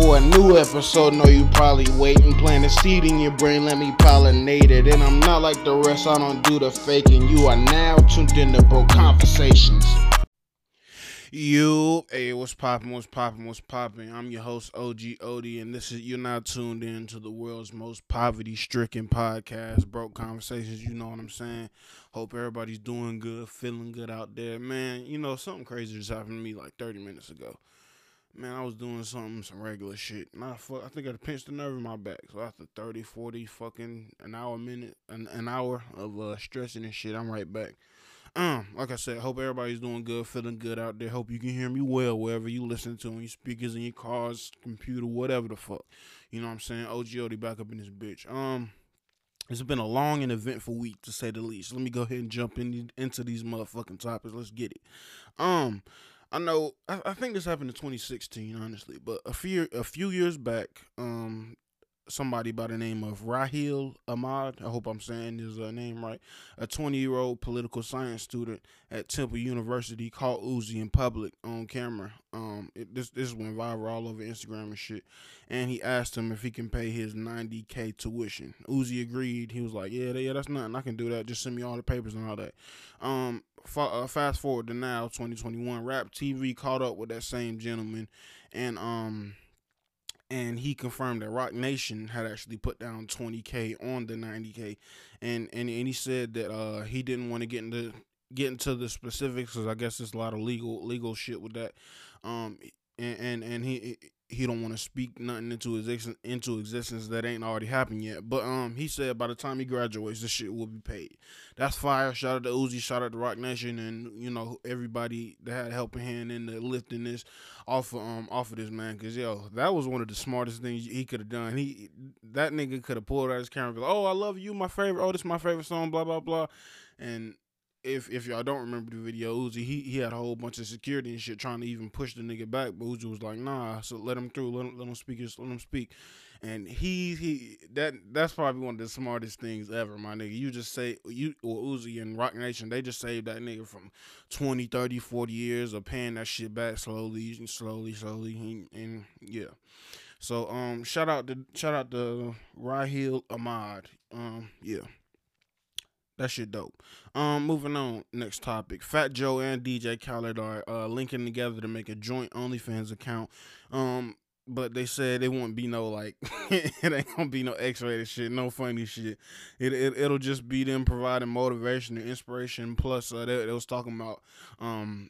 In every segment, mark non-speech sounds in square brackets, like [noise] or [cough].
for a new episode. Know you probably waiting, plant a seed in your brain, let me pollinate it. And I'm not like the rest, I don't do the faking. You are now tuned in to Broke Conversations. You, hey, what's poppin', what's poppin', what's poppin'? I'm your host, OG Odie, and this is, you're now tuned in to the world's most poverty stricken podcast, Broke Conversations. You know what I'm saying? Hope everybody's doing good, feeling good out there. Man, you know, something crazy just happened to me like 30 minutes ago. Man, I was doing something, some regular shit. And I, fuck, I think I pinched a nerve in my back. So after 30, 40, fucking an hour, minute, an, an hour of uh, stressing and shit, I'm right back. Um, like I said, hope everybody's doing good, feeling good out there. Hope you can hear me well wherever you listen to on your speakers in your cars, computer, whatever the fuck. You know what I'm saying? OG Odie back up in this bitch. Um, it's been a long and eventful week to say the least. Let me go ahead and jump in, into these motherfucking topics. Let's get it. Um, I know I, I think this happened in 2016, honestly, but a few a few years back, um, somebody by the name of Raheel Ahmad. I hope I'm saying his uh, name right. A 20 year old political science student at Temple University caught Uzi in public on camera. Um, it, this this went viral all over Instagram and shit. And he asked him if he can pay his 90k tuition. Uzi agreed. He was like, "Yeah, yeah, that's nothing. I can do that. Just send me all the papers and all that." Um, uh, fast forward to now, 2021. Rap TV caught up with that same gentleman, and um and he confirmed that Roc Nation had actually put down 20k on the 90k, and and, and he said that uh he didn't want to get into get into the specifics because I guess there's a lot of legal legal shit with that, um and and, and he he don't want to speak nothing into existence into existence that ain't already happened yet. But um, he said by the time he graduates, this shit will be paid. That's fire. Shout out to Uzi. Shout out to Roc Nation, and you know everybody that had a helping hand in the lifting this off of um off of this man. Cause yo, that was one of the smartest things he could have done. He that nigga could have pulled out his camera. Like, oh, I love you, my favorite. Oh, this is my favorite song. Blah blah blah, and if if y'all don't remember the video, Uzi he, he had a whole bunch of security and shit trying to even push the nigga back, but Uzi was like, nah, so let him through, let him let him speak, just let him speak, and he he that that's probably one of the smartest things ever, my nigga. You just say you or Uzi and Roc Nation, they just saved that nigga from 20, 30, 40 years of paying that shit back slowly, slowly, slowly, and, and yeah. So um, shout out to shout out to Raheel Ahmad. Um, yeah. That shit dope. Um, moving on. Next topic. Fat Joe and DJ Khaled are uh, linking together to make a joint OnlyFans account. Um, but they said it won't be no like [laughs] it ain't gonna be no X-rated shit, no funny shit. It, it it'll just be them providing motivation and inspiration. Plus, uh, they, they was talking about um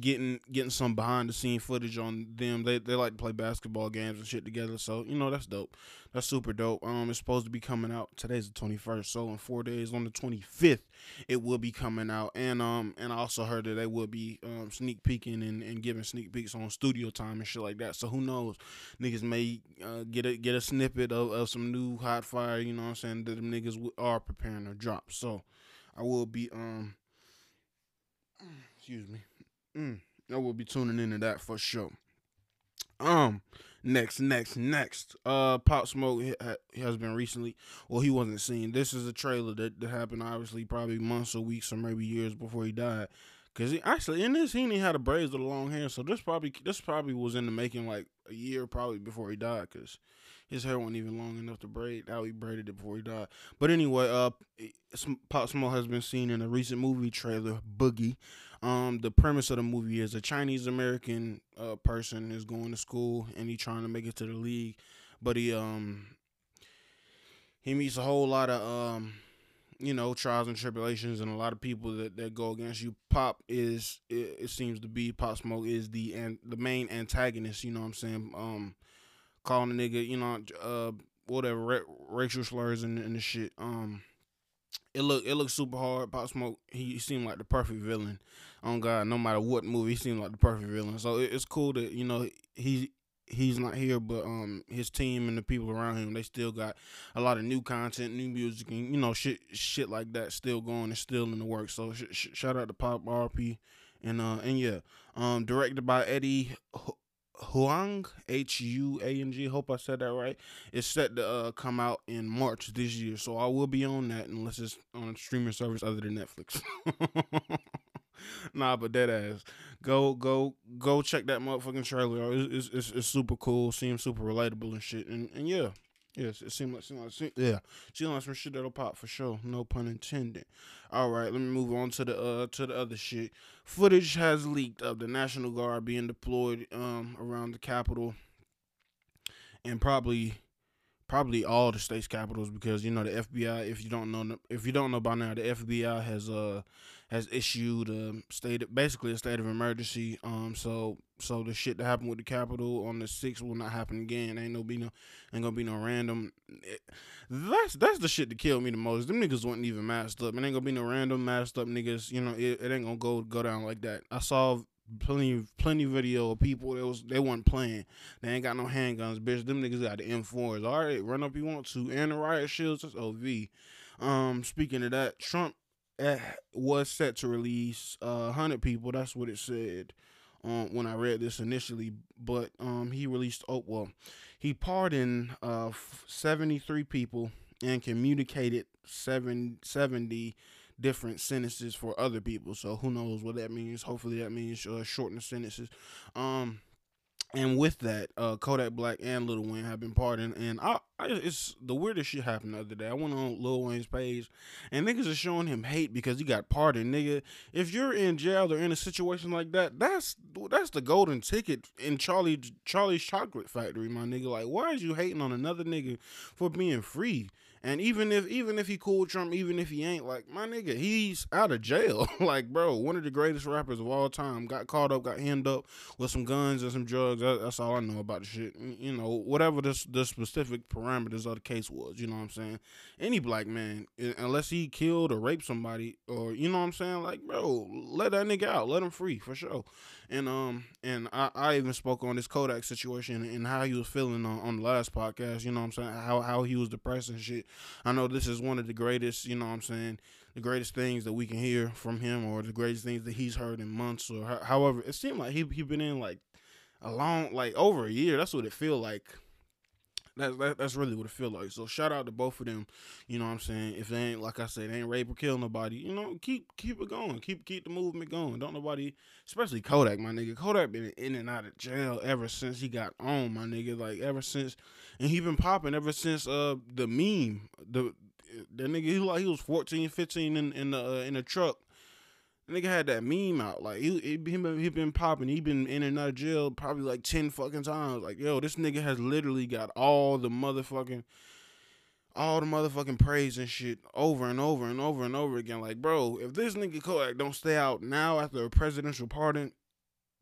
getting getting some behind the scene footage on them. They they like to play basketball games and shit together. So you know that's dope. That's super dope. Um, it's supposed to be coming out. Today's the twenty first. So in four days, on the twenty fifth, it will be coming out. And um, and I also heard that they will be um sneak peeking and, and giving sneak peeks on studio time and shit like that. So who knows? Niggas may uh, get a get a snippet of, of some new hot fire. You know what I'm saying? That them niggas are preparing to drop. So I will be um. [clears throat] Excuse me. Mm, I will be tuning into that for sure. Um, next, next, next. Uh, Pop Smoke has been recently. Well, he wasn't seen. This is a trailer that, that happened obviously probably months or weeks or maybe years before he died. Cause he actually in this he had a braids with long hair, so this probably this probably was in the making like a year probably before he died. Cause his hair wasn't even long enough to braid. How he braided it before he died. But anyway, uh, Pop Smoke has been seen in a recent movie trailer, Boogie. Um, the premise of the movie is a Chinese American uh, person is going to school and he trying to make it to the league, but he um he meets a whole lot of um you know trials and tribulations and a lot of people that, that go against you. Pop is it, it seems to be Pop Smoke is the and the main antagonist. You know what I'm saying? Um, calling a nigga you know uh whatever racial slurs and, and the shit. Um it looked it looked super hard. Pop Smoke, he seemed like the perfect villain. On God, no matter what movie, he seemed like the perfect villain. So it, it's cool that you know he he's not here, but um his team and the people around him they still got a lot of new content, new music, and you know shit shit like that still going and still in the works. So sh- sh- shout out to Pop RP and uh and yeah, um directed by Eddie Huang H U A N G. Hope I said that right. It's set to uh, come out in March this year, so I will be on that unless it's on a streaming service other than Netflix. [laughs] nah, but that ass. Go, go, go! Check that motherfucking trailer. It's, it's, it's super cool. Seems super relatable and shit. And and yeah, yes, it seemed like, seemed like seemed, yeah, seemed like some shit that'll pop for sure. No pun intended. All right, let me move on to the uh to the other shit. Footage has leaked of the National Guard being deployed um around the Capitol, and probably probably all the states capitals because you know the FBI. If you don't know, if you don't know by now, the FBI has uh has issued a state, of, basically a state of emergency. Um, so so the shit that happened with the Capitol on the sixth will not happen again. Ain't no be no, ain't gonna be no random. It, that's that's the shit that killed me the most. Them niggas wasn't even masked up. It ain't gonna be no random masked up niggas. You know, it, it ain't gonna go go down like that. I saw plenty plenty video of people that was they wasn't playing. They ain't got no handguns, bitch. Them niggas got the M4s. All right, run up you want to. And the riot shields, that's OV. Um, speaking of that, Trump was set to release uh, hundred people. That's what it said. Um, when I read this initially, but um, he released oh well, he pardoned uh 73 people and communicated seven, 70 different sentences for other people. So who knows what that means? Hopefully that means uh, shorten sentences. Um, and with that, uh, Kodak Black and Lil Wayne have been pardoned, and I, I, it's the weirdest shit happened the other day. I went on Lil Wayne's page, and niggas are showing him hate because he got pardoned, nigga. If you're in jail or in a situation like that, that's that's the golden ticket in Charlie Charlie's Chocolate Factory, my nigga. Like, why is you hating on another nigga for being free? And even if even if he cool Trump, even if he ain't, like my nigga, he's out of jail. [laughs] like, bro, one of the greatest rappers of all time got caught up, got hemmed up with some guns and some drugs. That, that's all I know about the shit. You know, whatever this the specific parameters of the case was. You know what I'm saying? Any black man, unless he killed or raped somebody, or you know what I'm saying, like, bro, let that nigga out, let him free for sure. And um and I, I even spoke on this Kodak situation and how he was feeling on, on the last podcast. You know what I'm saying? How how he was depressed and shit. I know this is one of the greatest, you know what I'm saying, the greatest things that we can hear from him or the greatest things that he's heard in months or however. It seemed like he he been in like a long like over a year. That's what it feel like. That's that, that's really what it feel like. So shout out to both of them. You know what I'm saying? If they ain't like I said, they ain't rape or kill nobody, you know, keep keep it going. Keep keep the movement going. Don't nobody especially Kodak, my nigga. Kodak been in and out of jail ever since he got on, my nigga. Like ever since and he been popping ever since uh the meme. The the nigga he like he was 14, 15 in in the uh, in the truck nigga had that meme out. Like he he been, he been popping. He been in and out of jail probably like ten fucking times. Like yo, this nigga has literally got all the motherfucking all the motherfucking praise and shit over and over and over and over again. Like bro, if this nigga Kodak don't stay out now after a presidential pardon.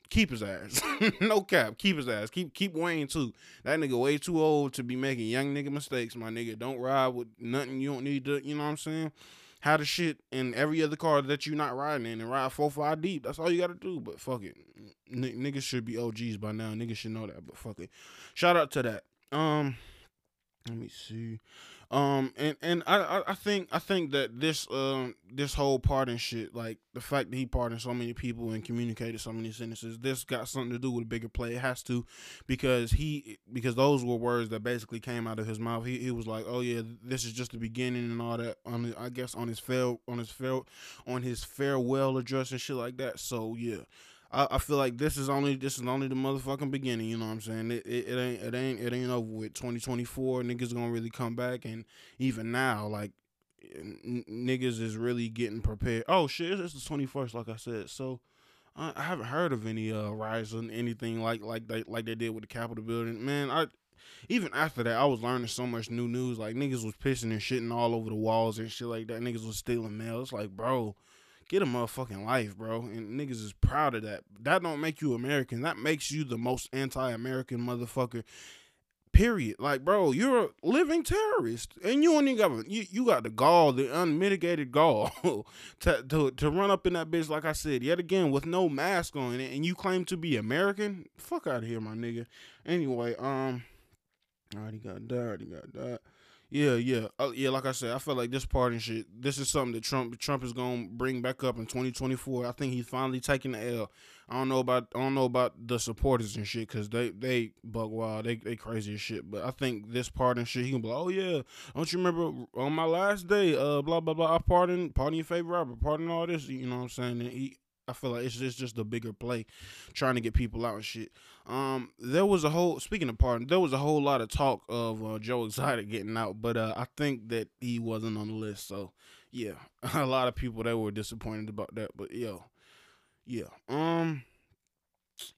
Keep his ass. [laughs] no cap. Keep his ass. Keep keep Wayne too. That nigga way too old to be making young nigga mistakes, my nigga. Don't ride with nothing you don't need to, you know what I'm saying? Have the shit in every other car that you're not riding in and ride four five deep. That's all you gotta do. But fuck it, N- niggas should be OGs by now. Niggas should know that. But fuck it. Shout out to that. Um, let me see. Um, and and I, I think I think that this um this whole pardon shit, like the fact that he pardoned so many people and communicated so many sentences, this got something to do with a bigger play. It has to, because he because those were words that basically came out of his mouth. He, he was like, oh yeah, this is just the beginning and all that. On I guess on his fail on his fail on his farewell address and shit like that. So yeah. I, I feel like this is only this is only the motherfucking beginning. You know what I'm saying? It, it, it ain't it ain't it ain't over with. 2024 niggas gonna really come back, and even now, like n- niggas is really getting prepared. Oh shit, it's the 21st, like I said. So I, I haven't heard of any uh rise or anything like like they like they did with the Capitol building. Man, I even after that, I was learning so much new news. Like niggas was pissing and shitting all over the walls and shit like that. Niggas was stealing mail. It's like, bro, get a motherfucking life, bro. And niggas is proud of that. That don't make you American. That makes you the most anti-American motherfucker. Period. Like, bro, you're a living terrorist, and you only got you, you got the gall, the unmitigated gall, [laughs] to, to to run up in that bitch. Like I said, yet again with no mask on, and you claim to be American. Fuck out of here, my nigga. Anyway, um, I already got that. Already got that. Yeah, yeah, uh, yeah. Like I said, I feel like this pardon shit. This is something that Trump Trump is gonna bring back up in 2024. I think he's finally taking the L. I don't know about I don't know about the supporters and shit because they they bug wild. They they crazy as shit. But I think this pardon shit, he can be like, oh yeah, don't you remember on my last day, uh, blah blah blah. I pardon pardon your favorite rapper, pardon all this. You know what I'm saying? And he I feel like it's just just a bigger play, trying to get people out and shit. Um, there was a whole speaking of pardon, there was a whole lot of talk of uh, Joe Exotic getting out, but uh, I think that he wasn't on the list. So yeah, [laughs] a lot of people that were disappointed about that. But yo, yeah. Um,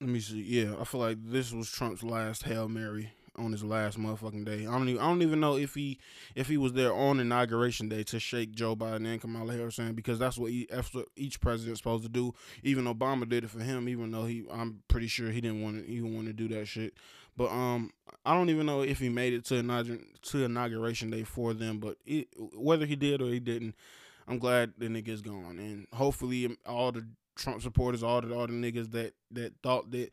let me see. Yeah, I feel like this was Trump's last hail mary on his last motherfucking day. I don't even I don't even know if he if he was there on inauguration day to shake Joe Biden and Kamala Harris in because that's what, he, that's each president's supposed to do. Even Obama did it for him, even though he I'm pretty sure he didn't want to even want to do that shit. But um, I don't even know if he made it to inauguration to inauguration day for them. But it, whether he did or he didn't, I'm glad the nigga's gone, and hopefully all the Trump supporters, all the all the niggas that that thought that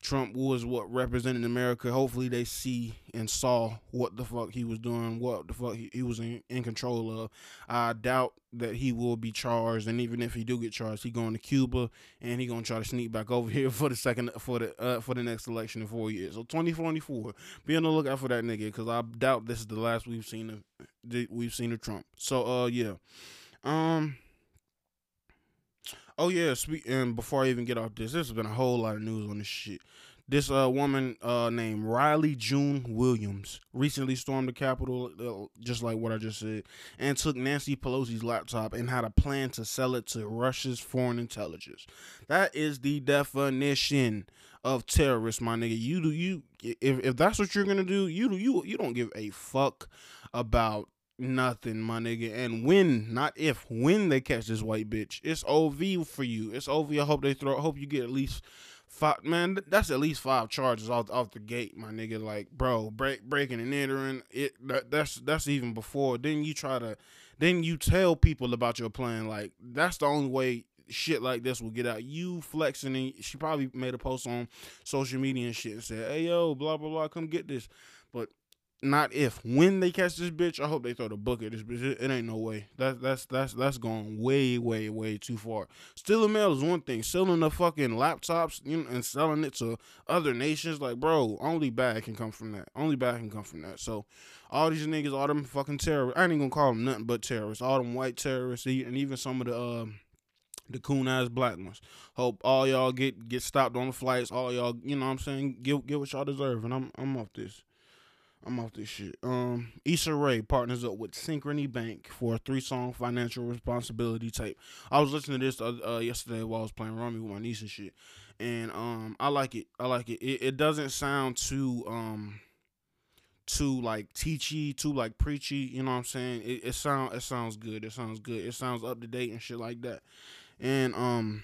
Trump was what represented America. Hopefully they see and saw what the fuck he was doing, what the fuck he, he was in, in control of. I doubt that he will be charged, and even if he do get charged, he going to Cuba and he gonna try to sneak back over [laughs] here for the second for the uh, for the next election in four years. So 2024, be on the lookout for that nigga because I doubt this is the last we've seen of we've seen of Trump. So uh yeah, um. Oh yeah, speak and before I even get off this, there's been a whole lot of news on this shit. This uh woman uh named Riley June Williams recently stormed the Capitol, uh, just like what I just said, and took Nancy Pelosi's laptop and had a plan to sell it to Russia's foreign intelligence. That is the definition of terrorist, my nigga. You do you if if that's what you're gonna do, you do you you don't give a fuck about nothing, my nigga. And when, not if, when they catch this white bitch, it's OV for you. It's OV. I hope they throw. I hope you get at least five. Man, that's at least five charges off off the gate, my nigga. Like, bro, break breaking and entering. It that, that's that's even before. Then you try to, then you tell people about your plan. Like, that's the only way shit like this will get out. You flexing and she probably made a post on social media and shit and said, "Hey yo, blah blah blah, come get this." But not if when they catch this bitch. I hope they throw the book at this bitch. It, it, ain't no way. That's that's that's that's going way way way too far. Stealing mail is one thing. Selling the fucking laptops you know, and selling it to other nations, like bro, only bad can come from that. Only bad can come from that. So all these niggas, all them fucking terrorists. I ain't even gonna call them nothing but terrorists. All them white terrorists, and even some of the. Uh, the coon ass black ones. Hope all y'all get get stopped on the flights. All y'all, you know what I'm saying? Get get what y'all deserve. And I'm I'm off this. I'm off this shit. Um, Issa Rae partners up with Synchrony Bank for a three-song financial responsibility tape. I was listening to this uh, yesterday while I was playing Rummy with my niece and shit, and um, I like it. I like it. It, it doesn't sound too um, too like teachy, too like preachy. You know what I'm saying? It, it sound it sounds good. It sounds good. It sounds up to date and shit like that. And um,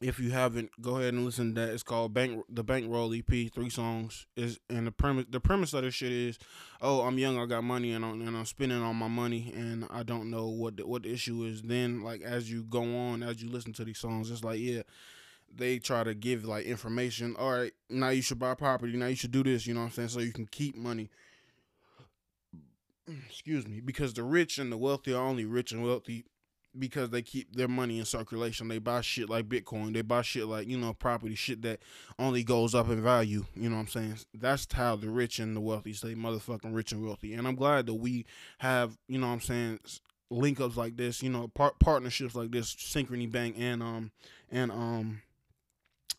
if you haven't, go ahead and listen to that. It's called Bank the Bankroll EP, three songs. Is and the premise the premise of this shit is, oh, I'm young, I got money, and I'm, and I'm spending all my money, and I don't know what the, what the issue is. Then, like as you go on, as you listen to these songs, it's like, yeah, they try to give like information. All right, now you should buy property. Now you should do this. You know what I'm saying? So you can keep money. [clears throat] Excuse me, because the rich and the wealthy are only rich and wealthy because they keep their money in circulation. They buy shit like Bitcoin. They buy shit like, you know, property, shit that only goes up in value. You know what I'm saying? That's how the rich and the wealthy stay motherfucking rich and wealthy. And I'm glad that we have, you know what I'm saying, link ups like this, you know, par- partnerships like this, Synchrony Bank and um and um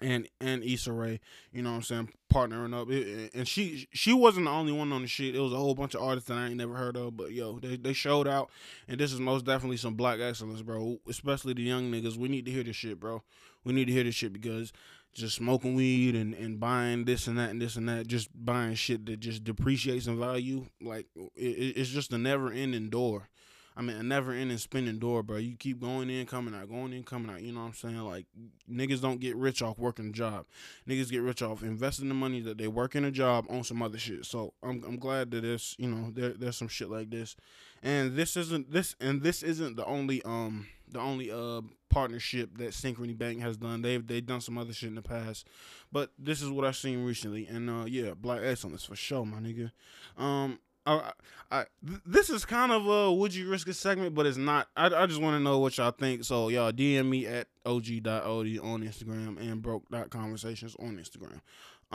and and Issa Rae, you know what I'm saying, partnering up. It, and she she wasn't the only one on the shit. It was a whole bunch of artists that I ain't never heard of. But yo, they, they showed out, and this is most definitely some black excellence, bro. Especially the young niggas. We need to hear this shit, bro. We need to hear this shit because just smoking weed and, and buying this and that and this and that, just buying shit that just depreciates in value, like it, it's just a never ending door. I mean, a never ending spinning door, bro. You keep going in, coming out, going in, coming out. You know what I'm saying? Like, niggas don't get rich off working a job. Niggas get rich off investing the money that they work in a job on some other shit. So I'm I'm glad that there's you know there there's some shit like this, and this isn't this and this isn't the only um the only uh partnership that Synchrony Bank has done. They've they've done some other shit in the past, but this is what I've seen recently, and uh yeah, Black excellence for sure, my nigga. Um, I, I, this is kind of a would you risk a segment, but it's not. I, I just want to know what y'all think. So y'all DM me at og.od on Instagram and broke.conversations on Instagram.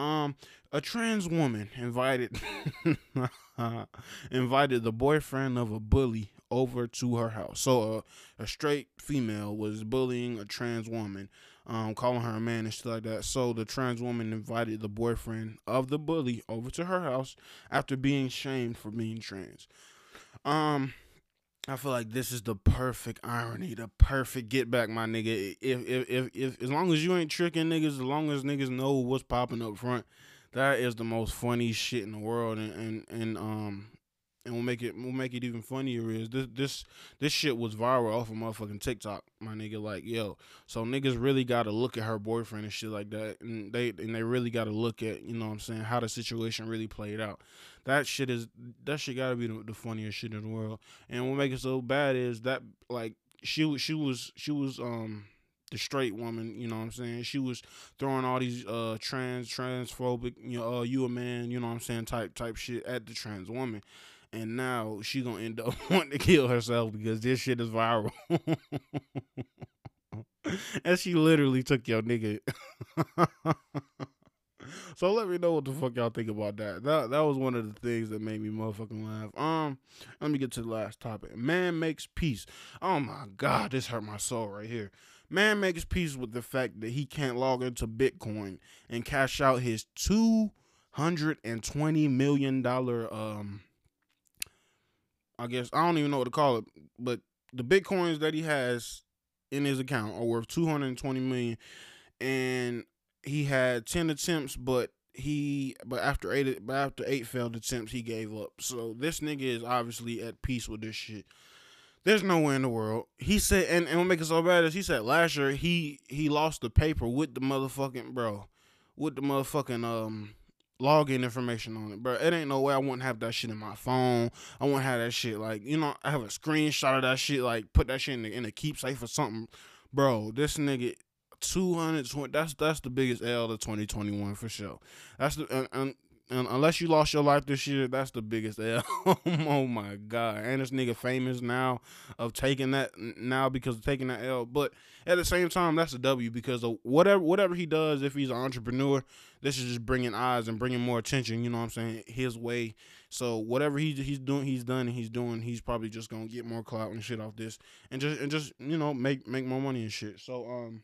Um, a trans woman invited [laughs] invited the boyfriend of a bully over to her house. So uh, a straight female was bullying a trans woman, um, calling her a man and shit like that. So the trans woman invited the boyfriend of the bully over to her house after being shamed for being trans. Um, I feel like this is the perfect irony, the perfect get back, my nigga. If if if, if as long as you ain't tricking niggas, as long as niggas know what's popping up front, that is the most funny shit in the world. And and, and um and we'll make it we'll make it even funnier is this this this shit was viral off of motherfucking TikTok, my nigga. Like, yo, so niggas really gotta look at her boyfriend and shit like that. And they and they really gotta look at, you know what I'm saying, how the situation really played out. That shit is that shit gotta be the, the funniest shit in the world. And what makes it so bad is that like she she was she was um the straight woman, you know what I'm saying? She was throwing all these uh trans transphobic, you know, uh, you a man, you know what I'm saying, type type shit at the trans woman and now she gonna end up [laughs] wanting to kill herself because this shit is viral. [laughs] and she literally took your nigga. [laughs] so let me know what the fuck y'all think about that. That that was one of the things that made me motherfucking laugh. Um, let me get to the last topic. Man makes peace. Oh my god, this hurt my soul right here. Man makes peace with the fact that he can't log into Bitcoin and cash out his two hundred and twenty million dollar um I guess I don't even know what to call it, but the bitcoins that he has in his account are worth 220 million and he had 10 attempts but he but after eight but after eight failed attempts he gave up. So this nigga is obviously at peace with this shit. There's no way in the world. He said and, and what makes it so bad is he said last year he he lost the paper with the motherfucking bro with the motherfucking um login information on it, bro. It ain't no way I wouldn't have that shit in my phone. I wouldn't have that shit like you know. I have a screenshot of that shit, like put that shit in the in a keepsafe or something, bro. This nigga. 220 that's that's the biggest L of 2021 for sure. That's the and, and and unless you lost your life this year, that's the biggest [laughs] L. oh my god! And this nigga famous now of taking that now because of taking that L. But at the same time, that's a W because whatever whatever he does, if he's an entrepreneur, this is just bringing eyes and bringing more attention. You know what I'm saying? His way. So whatever he's he's doing, he's done and he's doing. He's probably just gonna get more clout and shit off this, and just and just you know make make more money and shit. So um,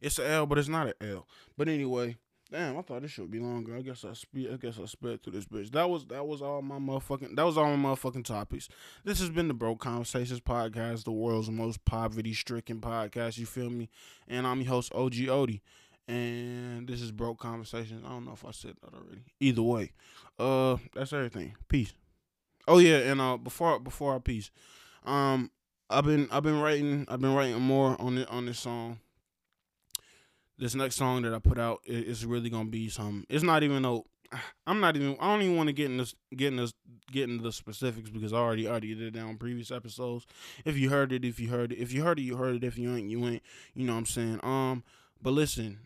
it's a L, but it's not an L. But anyway. Damn, I thought this should be longer. I guess I speed. I guess I sped through this bitch. That was that was all my motherfucking. That was all my motherfucking topics. This has been the Broke Conversations podcast, the world's most poverty-stricken podcast. You feel me? And I'm your host OG Odie, and this is Broke Conversations. I don't know if I said that already. Either way, uh, that's everything. Peace. Oh yeah, and uh, before before I peace, um, I've been I've been writing I've been writing more on it on this song this next song that I put out is really gonna be some. It's not even though [sighs] I'm not even. I don't even want to get in this, getting this, getting the specifics because I already already did it on previous episodes. If you heard it, if you heard it, if you heard it, you heard it. If you ain't, you ain't. You know what I'm saying. Um, but listen,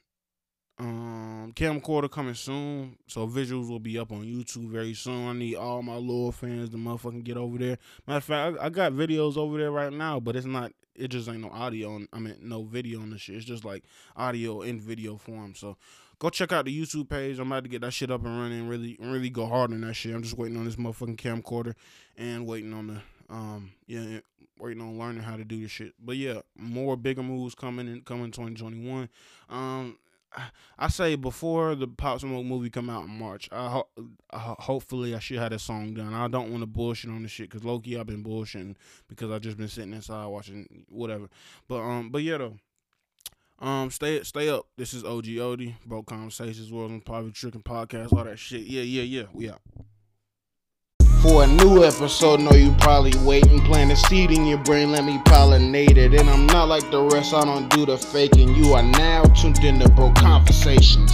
um, camcorder coming soon, so visuals will be up on YouTube very soon. I need all my loyal fans to motherfucking get over there. Matter of fact, I, I got videos over there right now, but it's not it just ain't no audio. On, I mean, no video on the shit. It's just like audio in video form. So go check out the YouTube page. I'm about to get that shit up and running. Really, really go hard on that shit. I'm just waiting on this motherfucking camcorder and waiting on the um yeah waiting on learning how to do this shit. But yeah, more bigger moves coming in coming 2021. Um [sighs] I say before the Pop Smoke movie come out in March, I, ho- I hopefully I should have that song done. I don't want to bullshit on the shit because Loki I've been bullshitting because I've just been sitting inside watching whatever. But um, but yeah though. Um, stay stay up. This is OG Odie, Broke Conversations, World and Poverty Tricking Podcast, all that shit. Yeah, yeah, yeah. We out. For a new episode, know you probably waiting. Plant a seed in your brain, let me pollinate it. And I'm not like the rest, I don't do the faking. You are now tuned in to Broke Conversations.